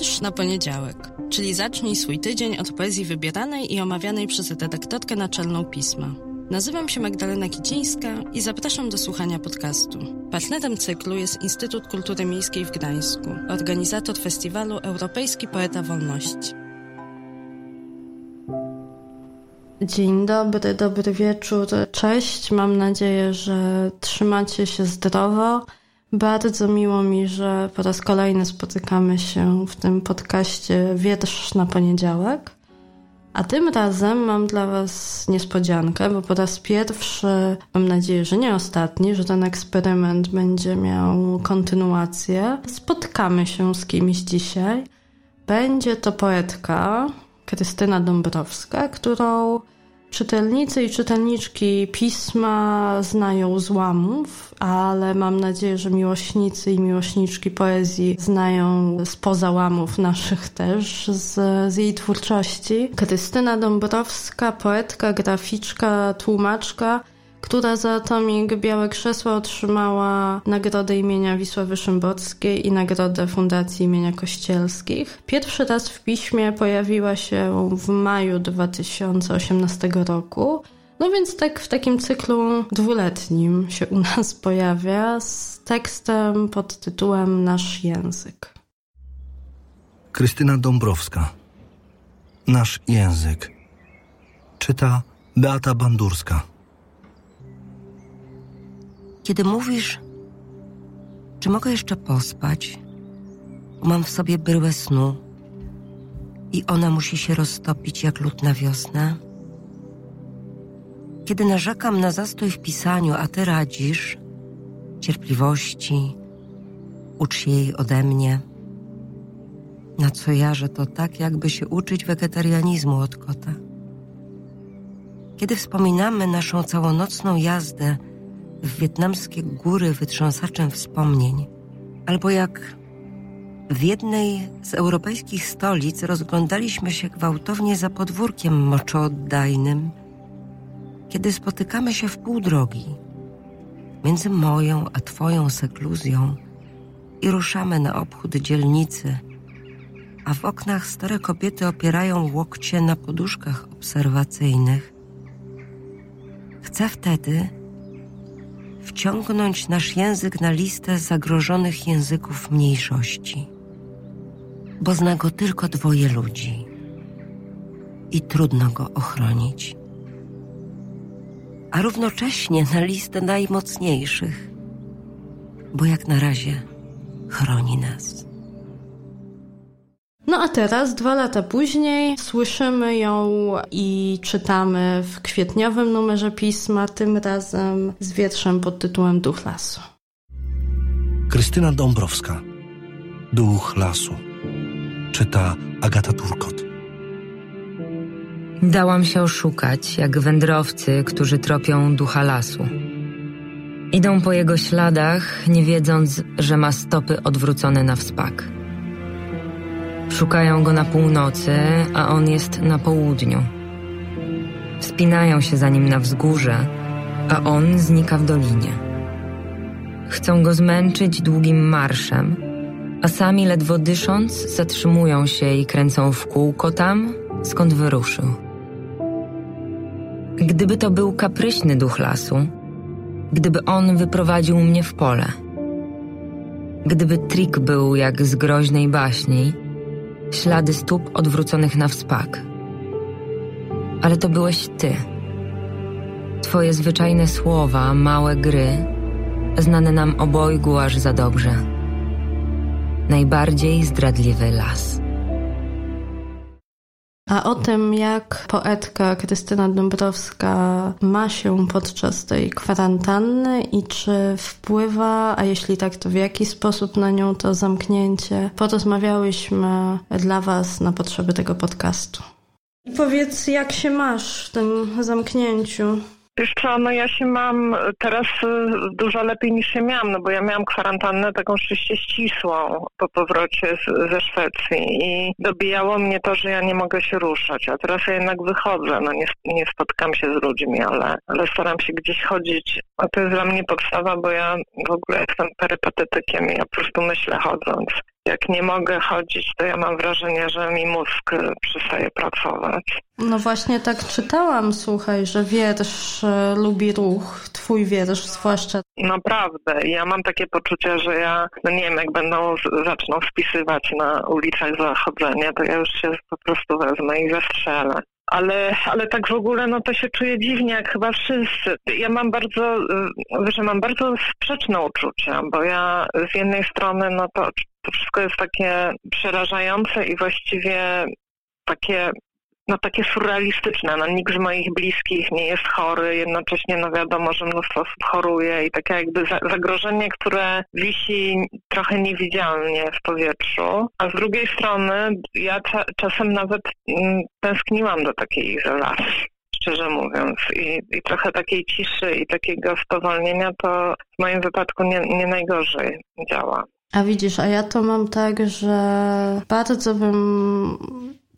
Wiersz na poniedziałek, czyli zacznij swój tydzień od poezji wybieranej i omawianej przez redaktorkę naczelną pisma. Nazywam się Magdalena Kicińska i zapraszam do słuchania podcastu. Partnerem cyklu jest Instytut Kultury Miejskiej w Gdańsku, organizator festiwalu Europejski Poeta Wolności. Dzień dobry, dobry wieczór, cześć. Mam nadzieję, że trzymacie się zdrowo. Bardzo miło mi, że po raz kolejny spotykamy się w tym podcaście Wiersz na poniedziałek. A tym razem mam dla Was niespodziankę, bo po raz pierwszy, mam nadzieję, że nie ostatni, że ten eksperyment będzie miał kontynuację. Spotkamy się z kimś dzisiaj. Będzie to poetka Krystyna Dąbrowska, którą Czytelnicy i czytelniczki pisma znają złamów, ale mam nadzieję, że miłośnicy i miłośniczki poezji znają spoza łamów naszych też z, z jej twórczości. Krystyna Dąbrowska, poetka, graficzka, tłumaczka, która za tomik Białe Krzesła otrzymała nagrodę imienia Wisławy Szymborskiej i nagrodę Fundacji imienia Kościelskich. Pierwszy raz w piśmie pojawiła się w maju 2018 roku. No więc tak w takim cyklu dwuletnim się u nas pojawia z tekstem pod tytułem Nasz język. Krystyna Dąbrowska. Nasz język. Czyta Beata Bandurska. Kiedy mówisz, czy mogę jeszcze pospać, mam w sobie bryłę snu i ona musi się roztopić jak lód na wiosnę. Kiedy narzekam na zastój w pisaniu, a ty radzisz cierpliwości, ucz jej ode mnie. Na co ja, że to tak, jakby się uczyć wegetarianizmu od kota. Kiedy wspominamy naszą całonocną jazdę w wietnamskie góry wytrząsaczem wspomnień, albo jak w jednej z europejskich stolic rozglądaliśmy się gwałtownie za podwórkiem moczooddajnym, kiedy spotykamy się w pół drogi między moją a twoją sekluzją i ruszamy na obchód dzielnicy, a w oknach stare kobiety opierają łokcie na poduszkach obserwacyjnych. Chcę wtedy, wciągnąć nasz język na listę zagrożonych języków mniejszości, bo zna go tylko dwoje ludzi i trudno go ochronić, a równocześnie na listę najmocniejszych, bo jak na razie chroni nas. No a teraz, dwa lata później, słyszymy ją i czytamy w kwietniowym numerze pisma, tym razem z wierszem pod tytułem Duch Lasu. Krystyna Dąbrowska. Duch Lasu. Czyta Agata Turkot. Dałam się oszukać, jak wędrowcy, którzy tropią ducha lasu. Idą po jego śladach, nie wiedząc, że ma stopy odwrócone na wspak. Szukają go na północy, a on jest na południu. Wspinają się za nim na wzgórze, a on znika w dolinie. Chcą go zmęczyć długim marszem, a sami ledwo dysząc zatrzymują się i kręcą w kółko tam, skąd wyruszył. Gdyby to był kapryśny duch lasu, gdyby on wyprowadził mnie w pole, gdyby trik był jak z groźnej baśni, ślady stóp odwróconych na wspak. Ale to byłeś ty. Twoje zwyczajne słowa, małe gry, znane nam obojgu aż za dobrze. Najbardziej zdradliwy las. A o tym, jak poetka Krystyna Dąbrowska ma się podczas tej kwarantanny i czy wpływa, a jeśli tak, to w jaki sposób na nią to zamknięcie, porozmawiałyśmy dla Was na potrzeby tego podcastu. Powiedz, jak się masz w tym zamknięciu? Wiesz co, no ja się mam teraz y, dużo lepiej niż się miałam, no bo ja miałam kwarantannę taką rzeczywiście ścisłą po powrocie z, ze Szwecji i dobijało mnie to, że ja nie mogę się ruszać, a teraz ja jednak wychodzę, no nie, nie spotkam się z ludźmi, ale, ale staram się gdzieś chodzić, a to jest dla mnie podstawa, bo ja w ogóle jestem perypatetykiem i ja po prostu myślę chodząc. Jak nie mogę chodzić, to ja mam wrażenie, że mi mózg y, przestaje pracować. No właśnie tak czytałam, słuchaj, że wiersz e, lubi ruch, twój wiersz zwłaszcza. Naprawdę. Ja mam takie poczucie, że ja, no nie wiem, jak będą zaczną wpisywać na ulicach zachodzenie, to ja już się po prostu wezmę i zastrzelę ale, ale tak w ogóle no to się czuję dziwnie, jak chyba wszyscy. Ja mam bardzo, y, że mam bardzo sprzeczne uczucia, bo ja z jednej strony no to, to wszystko jest takie przerażające i właściwie takie no takie surrealistyczne. No, nikt z moich bliskich nie jest chory, jednocześnie no wiadomo, że mnóstwo osób choruje i takie jakby zagrożenie, które wisi trochę niewidzialnie w powietrzu. A z drugiej strony ja cza czasem nawet mm, tęskniłam do takiej izolacji szczerze mówiąc. I, I, trochę takiej ciszy i takiego spowolnienia to w moim wypadku nie, nie najgorzej działa. A widzisz, a ja to mam tak, że bardzo bym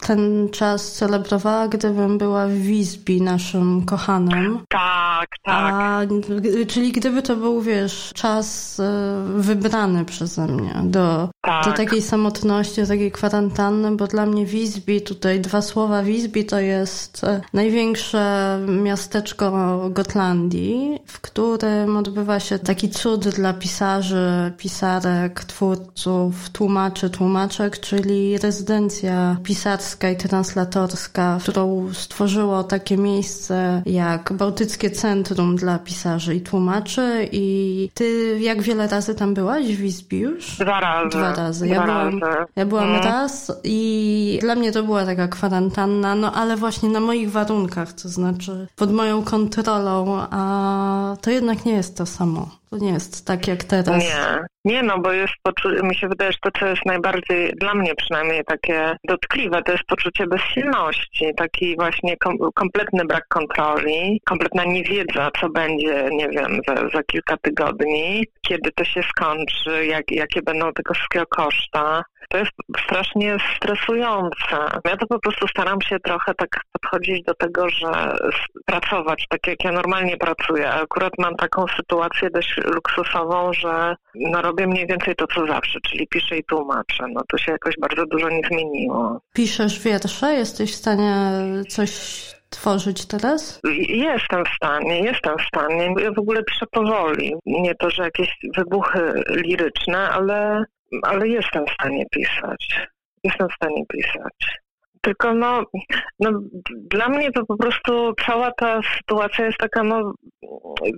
ten czas celebrowała, gdybym była w Wisbi, naszym kochanym. Tak, tak. A, czyli gdyby to był, wiesz, czas e, wybrany przeze mnie do, tak. do takiej samotności, do takiej kwarantanny, bo dla mnie Wisbi, tutaj dwa słowa, Wisbi to jest e, największe miasteczko Gotlandii, w którym odbywa się taki cud dla pisarzy, pisarek, twórców, tłumaczy, tłumaczek, czyli rezydencja pisarska i translatorska, którą stworzyło takie miejsce jak Bałtyckie Centrum dla Pisarzy i Tłumaczy. I ty jak wiele razy tam byłaś w Wisbi już? Dwa razy. Dwa razy. Ja Dwa byłam, razy. Ja byłam mm. raz i dla mnie to była taka kwarantanna, no ale właśnie na moich warunkach, to znaczy pod moją kontrolą, a to jednak nie jest to samo. To nie jest tak jak teraz. Nie, nie no, bo jest mi się wydaje, że to, co jest najbardziej, dla mnie przynajmniej takie dotkliwe, to jest poczucie bezsilności, taki właśnie kom, kompletny brak kontroli, kompletna niewiedza, co będzie, nie wiem, za, za kilka tygodni, kiedy to się skończy, jak, jakie będą tego wszystkiego koszta. To jest strasznie stresujące. Ja to po prostu staram się trochę tak podchodzić do tego, że pracować tak jak ja normalnie pracuję. Akurat mam taką sytuację dość luksusową, że no robię mniej więcej to, co zawsze, czyli piszę i tłumaczę. No to się jakoś bardzo dużo nie zmieniło. Piszesz wiersze? Jesteś w stanie coś tworzyć teraz? Jestem w stanie, jestem w stanie. Ja w ogóle piszę powoli. Nie to, że jakieś wybuchy liryczne, ale, ale jestem w stanie pisać. Jestem w stanie pisać. Tylko no, no, dla mnie to po prostu cała ta sytuacja jest taka no,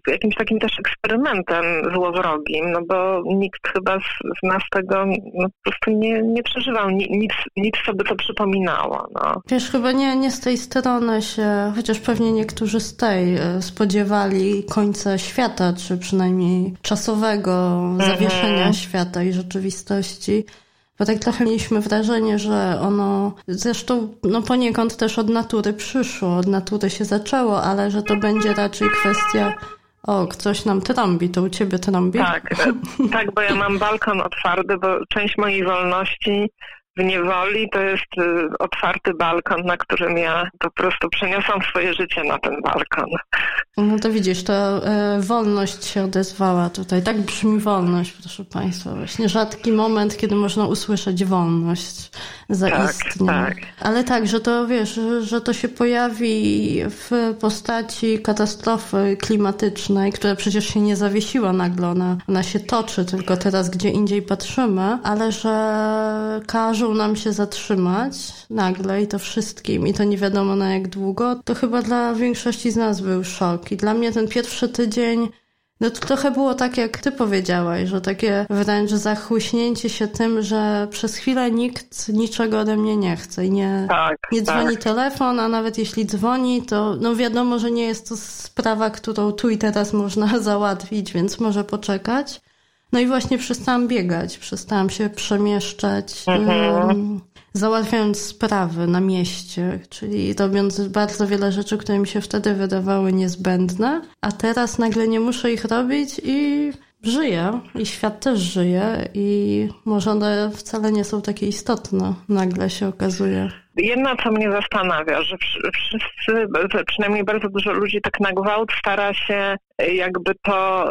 jakimś takim też eksperymentem złowrogim, no bo nikt chyba z, z nas tego no, po prostu nie, nie przeżywał, nic, nic sobie to przypominało. No. Wiesz, chyba nie, nie z tej strony się, chociaż pewnie niektórzy z tej e, spodziewali końca świata, czy przynajmniej czasowego zawieszenia mhm. świata i rzeczywistości. Bo tak trochę mieliśmy wrażenie, że ono zresztą no poniekąd też od natury przyszło, od natury się zaczęło, ale że to będzie raczej kwestia o, ktoś nam trąbi, to u ciebie trąbi? Tak, tak, bo ja mam balkon otwarty, bo część mojej wolności w niewoli to jest y, otwarty balkon, na którym ja po prostu przeniosłam swoje życie na ten balkon. No to widzisz, to y, wolność się odezwała tutaj. Tak brzmi wolność, proszę Państwa. Właśnie rzadki moment, kiedy można usłyszeć wolność zaistnie. Tak, tak. Ale tak, że to wiesz, że to się pojawi w postaci katastrofy klimatycznej, która przecież się nie zawiesiła nagle, ona, ona się toczy, tylko teraz gdzie indziej patrzymy, ale że każą nam się zatrzymać nagle i to wszystkim i to nie wiadomo na jak długo, to chyba dla większości z nas był szok. I dla mnie ten pierwszy tydzień no to trochę było tak, jak ty powiedziałaś, że takie wręcz zachłyśnięcie się tym, że przez chwilę nikt niczego ode mnie nie chce i nie, tak, nie dzwoni tak. telefon, a nawet jeśli dzwoni, to no wiadomo, że nie jest to sprawa, którą tu i teraz można załatwić, więc może poczekać. No i właśnie przestałam biegać, przestałam się przemieszczać, mhm. załatwiając sprawy na mieście, czyli robiąc bardzo wiele rzeczy, które mi się wtedy wydawały niezbędne, a teraz nagle nie muszę ich robić i żyję i świat też żyje i może one wcale nie są takie istotne, nagle się okazuje. Jedno, co mnie zastanawia, że wszyscy, przynajmniej bardzo dużo ludzi tak na gwałt stara się jakby to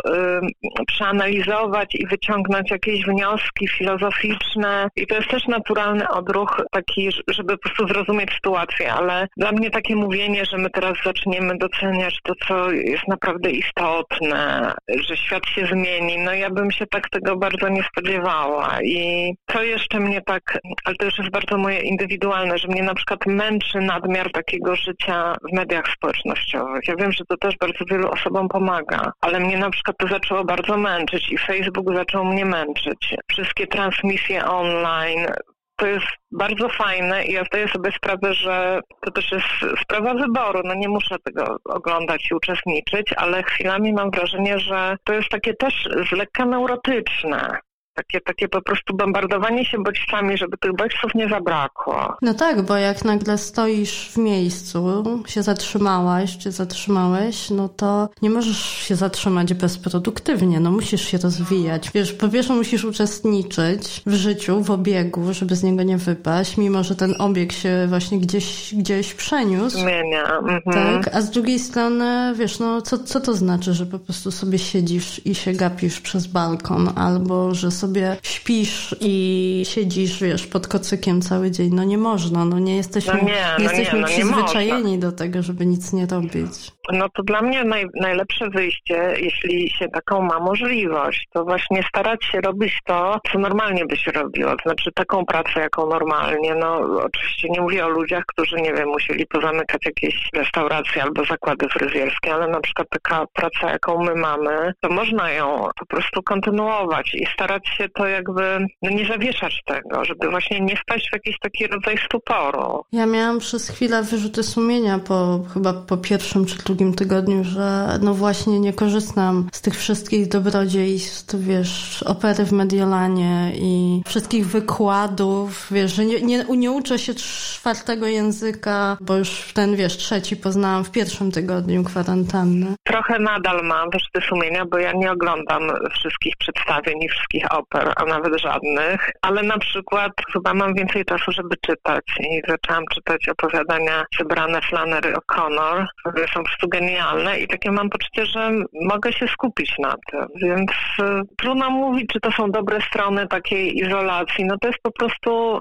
przeanalizować i wyciągnąć jakieś wnioski filozoficzne. I to jest też naturalny odruch taki, żeby po prostu zrozumieć sytuację, ale dla mnie takie mówienie, że my teraz zaczniemy doceniać to, co jest naprawdę istotne, że świat się zmieni, no ja bym się tak tego bardzo nie spodziewała. I co jeszcze mnie tak, ale to już jest bardzo moje indywidualne, że mnie na przykład męczy nadmiar takiego życia w mediach społecznościowych. Ja wiem, że to też bardzo wielu osobom pomaga, ale mnie na przykład to zaczęło bardzo męczyć i Facebook zaczął mnie męczyć. Wszystkie transmisje online, to jest bardzo fajne i ja zdaję sobie sprawę, że to też jest sprawa wyboru. No nie muszę tego oglądać i uczestniczyć, ale chwilami mam wrażenie, że to jest takie też z lekka neurotyczne takie, takie po prostu bombardowanie się bodźcami, żeby tych bodźców nie zabrakło. No tak, bo jak nagle stoisz w miejscu, się zatrzymałaś, czy zatrzymałeś, no to nie możesz się zatrzymać bezproduktywnie, no musisz się rozwijać. Wiesz, po pierwsze musisz uczestniczyć w życiu, w obiegu, żeby z niego nie wypaść, mimo że ten obieg się właśnie gdzieś, gdzieś przeniósł. Zmienia. Mhm. Tak, a z drugiej strony, wiesz, no co, co to znaczy, że po prostu sobie siedzisz i się gapisz przez balkon, albo że sobie sobie śpisz i siedzisz, wiesz, pod kocykiem cały dzień. No nie można, no nie jesteśmy, no nie, no jesteśmy nie, no przyzwyczajeni do tego, żeby nic nie robić. No to dla mnie naj, najlepsze wyjście, jeśli się taką ma możliwość, to właśnie starać się robić to, co normalnie by się robiło, znaczy taką pracę, jaką normalnie. No oczywiście nie mówię o ludziach, którzy, nie wiem, musieli pozamykać jakieś restauracje albo zakłady fryzjerskie, ale na przykład taka praca, jaką my mamy, to można ją po prostu kontynuować i starać się to jakby no, nie zawieszać tego, żeby właśnie nie wpaść w jakiś taki rodzaj stuporu. Ja miałam przez chwilę wyrzuty sumienia po chyba po pierwszym czy drugim tygodniu, że no właśnie nie korzystam z tych wszystkich dobrodziejstw, wiesz, opery w Mediolanie i wszystkich wykładów, wiesz, że nie, nie, nie uczę się czwartego języka, bo już ten, wiesz, trzeci poznałam w pierwszym tygodniu kwarantanny. Trochę nadal mam wyrzuty sumienia, bo ja nie oglądam wszystkich przedstawień i wszystkich oper, a nawet żadnych, ale na przykład chyba mam więcej czasu, żeby czytać i zaczęłam czytać opowiadania zebrane Flannery O'Connor, które są po prostu genialne i takie mam poczucie, że mogę się skupić na tym, więc y, trudno mówić, czy to są dobre strony takiej izolacji. No to jest po prostu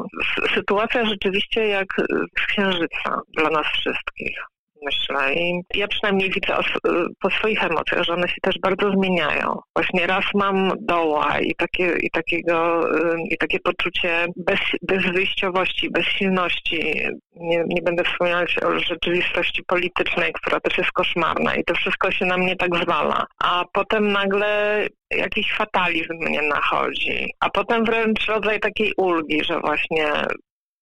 sytuacja rzeczywiście jak z księżyca dla nas wszystkich myślę. I ja przynajmniej widzę po swoich emocjach, że one się też bardzo zmieniają. Właśnie raz mam doła i, takie, i, takiego, i takie poczucie bez, bezwyjściowości, bezsilności. Nie, nie będę wspominać o rzeczywistości politycznej, która też jest koszmarna i to wszystko się na mnie tak zwala. A potem nagle jakiś fatalizm mnie nachodzi, a potem wręcz rodzaj takiej ulgi, że właśnie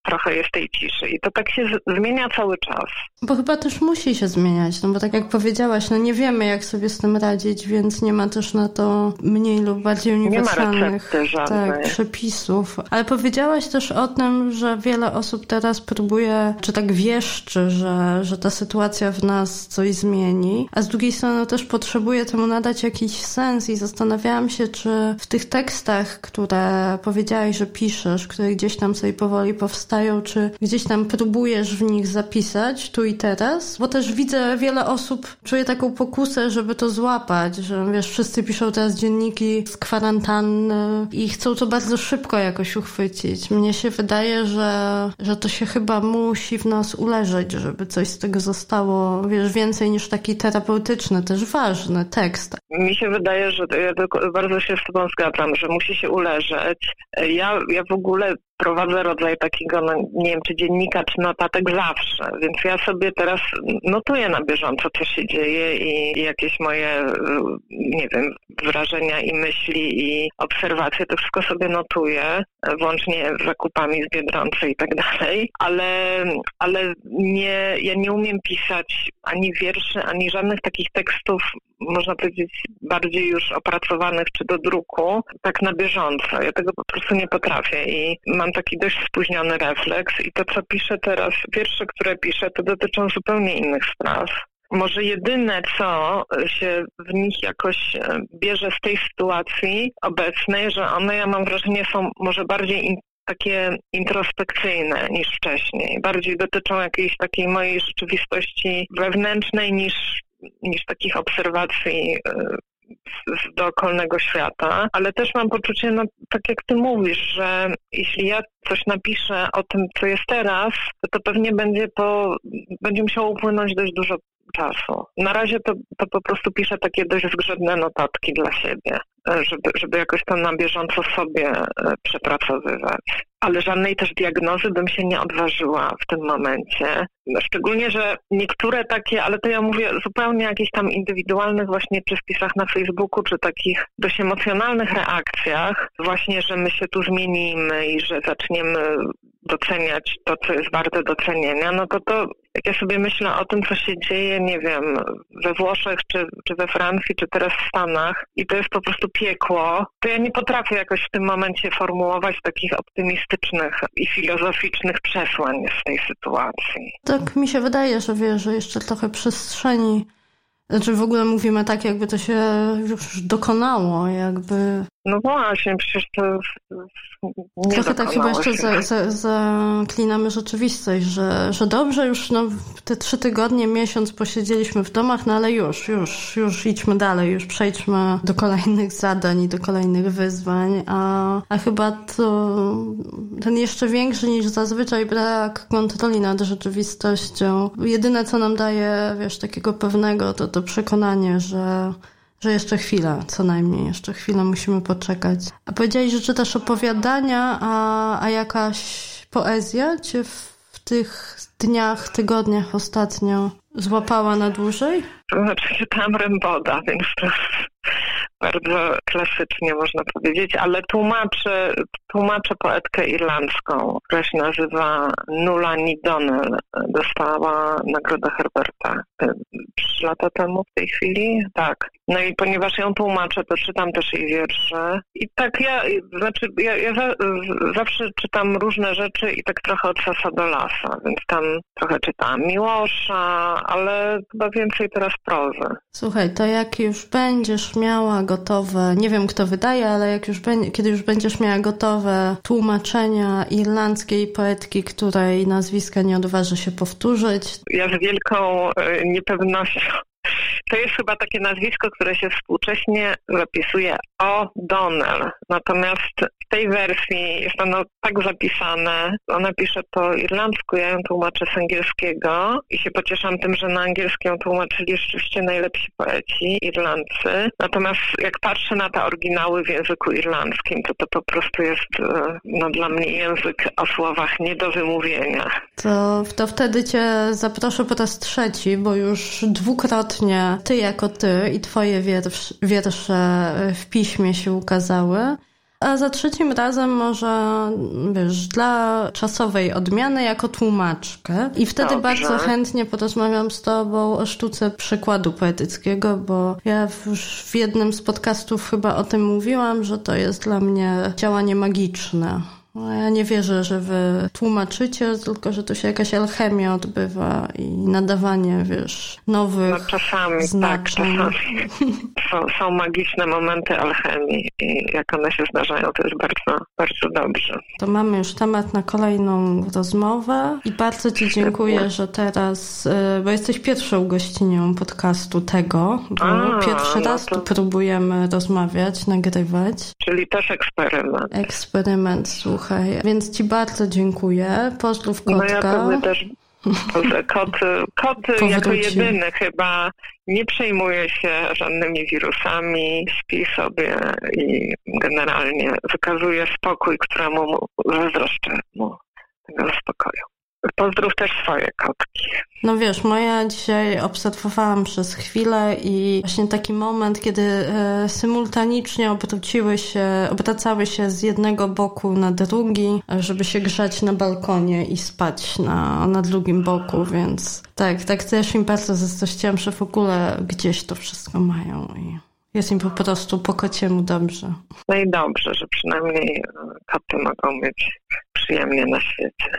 trochę jest tej ciszy i to tak się zmienia cały czas. Bo chyba też musi się zmieniać, no bo tak jak powiedziałaś, no nie wiemy jak sobie z tym radzić, więc nie ma też na to mniej lub bardziej uniwersalnych tak, przepisów. Ale powiedziałaś też o tym, że wiele osób teraz próbuje, czy tak wieszczy, że, że ta sytuacja w nas coś zmieni, a z drugiej strony też potrzebuje temu nadać jakiś sens i zastanawiałam się, czy w tych tekstach, które powiedziałaś, że piszesz, które gdzieś tam sobie powoli powstają, czy gdzieś tam próbujesz w nich zapisać tu i teraz? Bo też widzę wiele osób, czuje taką pokusę, żeby to złapać, że wiesz, wszyscy piszą teraz dzienniki z kwarantanny i chcą to bardzo szybko jakoś uchwycić. Mnie się wydaje, że, że to się chyba musi w nas uleżeć, żeby coś z tego zostało, wiesz, więcej niż taki terapeutyczny, też ważny tekst. Mi się wydaje, że ja bardzo się z tobą zgadzam, że musi się uleżeć. Ja, ja w ogóle prowadzę rodzaj takiego, no, nie wiem, czy dziennika, czy notatek zawsze, więc ja sobie teraz notuję na bieżąco, co się dzieje i, i jakieś moje, nie wiem, wrażenia i myśli i obserwacje, to wszystko sobie notuję, włącznie z zakupami z Biedronce i tak dalej, ale, ale nie, ja nie umiem pisać ani wierszy, ani żadnych takich tekstów można powiedzieć, bardziej już opracowanych czy do druku, tak na bieżąco. Ja tego po prostu nie potrafię i mam taki dość spóźniony refleks i to, co piszę teraz, wiersze, które piszę, to dotyczą zupełnie innych spraw. Może jedyne, co się w nich jakoś e, bierze z tej sytuacji obecnej, że one, ja mam wrażenie, są może bardziej takie introspekcyjne niż wcześniej. Bardziej dotyczą jakiejś takiej mojej rzeczywistości wewnętrznej niż niż takich obserwacji z dookolnego świata, ale też mam poczucie, no tak jak ty mówisz, że jeśli ja coś napiszę o tym, co jest teraz, to, pewnie będzie po, będzie musiało upłynąć dość dużo czasu. Na razie to, to po prostu piszę takie dość zgrzytne notatki dla siebie, żeby, żeby jakoś to na bieżąco sobie e, przepracowywać. Ale żadnej też diagnozy bym się nie odważyła w tym momencie. Szczególnie, że niektóre takie, ale to ja mówię zupełnie jakichś tam indywidualnych właśnie czy wpisach na Facebooku, czy takich dość emocjonalnych reakcjach, właśnie, że my się tu zmienimy i że zaczniemy doceniać to, co jest warte docenienia, no to to, jak ja sobie myślę o tym, co się dzieje, nie wiem, we Włoszech, czy, czy we Francji, czy teraz w Stanach i to jest po prostu piekło, to ja nie potrafię jakoś w tym momencie formułować takich optymistycznych i filozoficznych przesłań z tej sytuacji. Tak mi się wydaje, że wiesz, że jeszcze trochę przestrzeni znaczy w ogóle mówimy tak, jakby to się już dokonało, jakby no właśnie, przecież to nie Trochę tak chyba jeszcze za, za, zaklinamy rzeczywistość, że, że dobrze, już no, te trzy tygodnie, miesiąc posiedzieliśmy w domach, no ale już, już, już idźmy dalej, już przejdźmy do kolejnych zadań i do kolejnych wyzwań, a, a chyba to ten jeszcze większy niż zazwyczaj brak kontroli nad rzeczywistością. Jedyne, co nam daje, wiesz, takiego pewnego, to to przekonanie, że że jeszcze chwilę, co najmniej, jeszcze chwilę musimy poczekać. A powiedziałeś, że czytasz opowiadania, a, a jakaś poezja cię w, w tych dniach, tygodniach ostatnio złapała na dłużej? To znaczy czytałam Remboda, więc to bardzo klasycznie można powiedzieć, ale tłumaczę, tłumaczę poetkę irlandzką, która się nazywa Nulani Donnell. Dostała nagrodę Herberta trzy lata temu w tej chwili. Tak. No i ponieważ ją tłumaczę, to czytam też jej wiersze. I tak ja, znaczy ja, ja za, zawsze czytam różne rzeczy i tak trochę od sasa do lasa, więc tam trochę czytałam Miłosza, ale chyba więcej teraz prozy. Słuchaj, to jak już będziesz miała gotowe, nie wiem kto wydaje, ale jak już kiedy już będziesz miała gotowe tłumaczenia irlandzkiej poetki, której nazwiska nie odważy się powtórzyć. Ja z wielką e, niepewnością to jest chyba takie nazwisko, które się współcześnie zapisuje O'Donnell. Natomiast w tej wersji jest ono tak zapisane, ona pisze po irlandzku, ja ją tłumaczę z angielskiego i się pocieszam tym, że na angielski ją tłumaczyli rzeczywiście najlepsi poeci irlandzcy. Natomiast jak patrzę na te oryginały w języku irlandzkim, to to po prostu jest e, no, dla mnie język o słowach nie do wymówienia. To, to wtedy cię zaproszę po raz trzeci, bo już dwukrotnie ty jako ty i twoje wiersz, wiersze w piśmie się ukazały. A za trzecim razem może, wiesz, dla czasowej odmiany jako tłumaczkę. I wtedy Dobrze. bardzo chętnie porozmawiam z tobą o sztuce przykładu poetyckiego, bo ja już w jednym z podcastów chyba o tym mówiłam, że to jest dla mnie działanie magiczne. No, ja nie wierzę, że wy tłumaczycie, tylko że to się jakaś alchemia odbywa i nadawanie, wiesz, nowych no, czasami, tak, znaczeń. Tak, czasami są, są magiczne momenty alchemii i jak one się zdarzają, to jest bardzo, bardzo dobrze. To mamy już temat na kolejną rozmowę i bardzo Ci dziękuję, że teraz, y, bo jesteś pierwszą gościnią podcastu tego, bo A, pierwszy no raz to... tu próbujemy rozmawiać, nagrywać. Czyli też eksperyment. Eksperyment, słuchaj Słuchaj, więc Ci bardzo dziękuję. Pozdrów kotka. No ja pewnie też Kot, kot jako jedyny chyba nie przejmuje się żadnymi wirusami, śpi sobie i generalnie wykazuje spokój, któremu zazdroszczę mu tego spokoju. Pozdrów też swoje kotki. No wiesz, moja dzisiaj obserwowałam przez chwilę i właśnie taki moment, kiedy e, symultanicznie obróciły się, obracały się z jednego boku na drugi, żeby się grzać na balkonie i spać na, na drugim boku, więc tak, tak też im bardzo zazdrościłam, że w ogóle gdzieś to wszystko mają i jest im po prostu po kociemu dobrze. No i dobrze, że przynajmniej koty mogą być przyjemnie na świecie.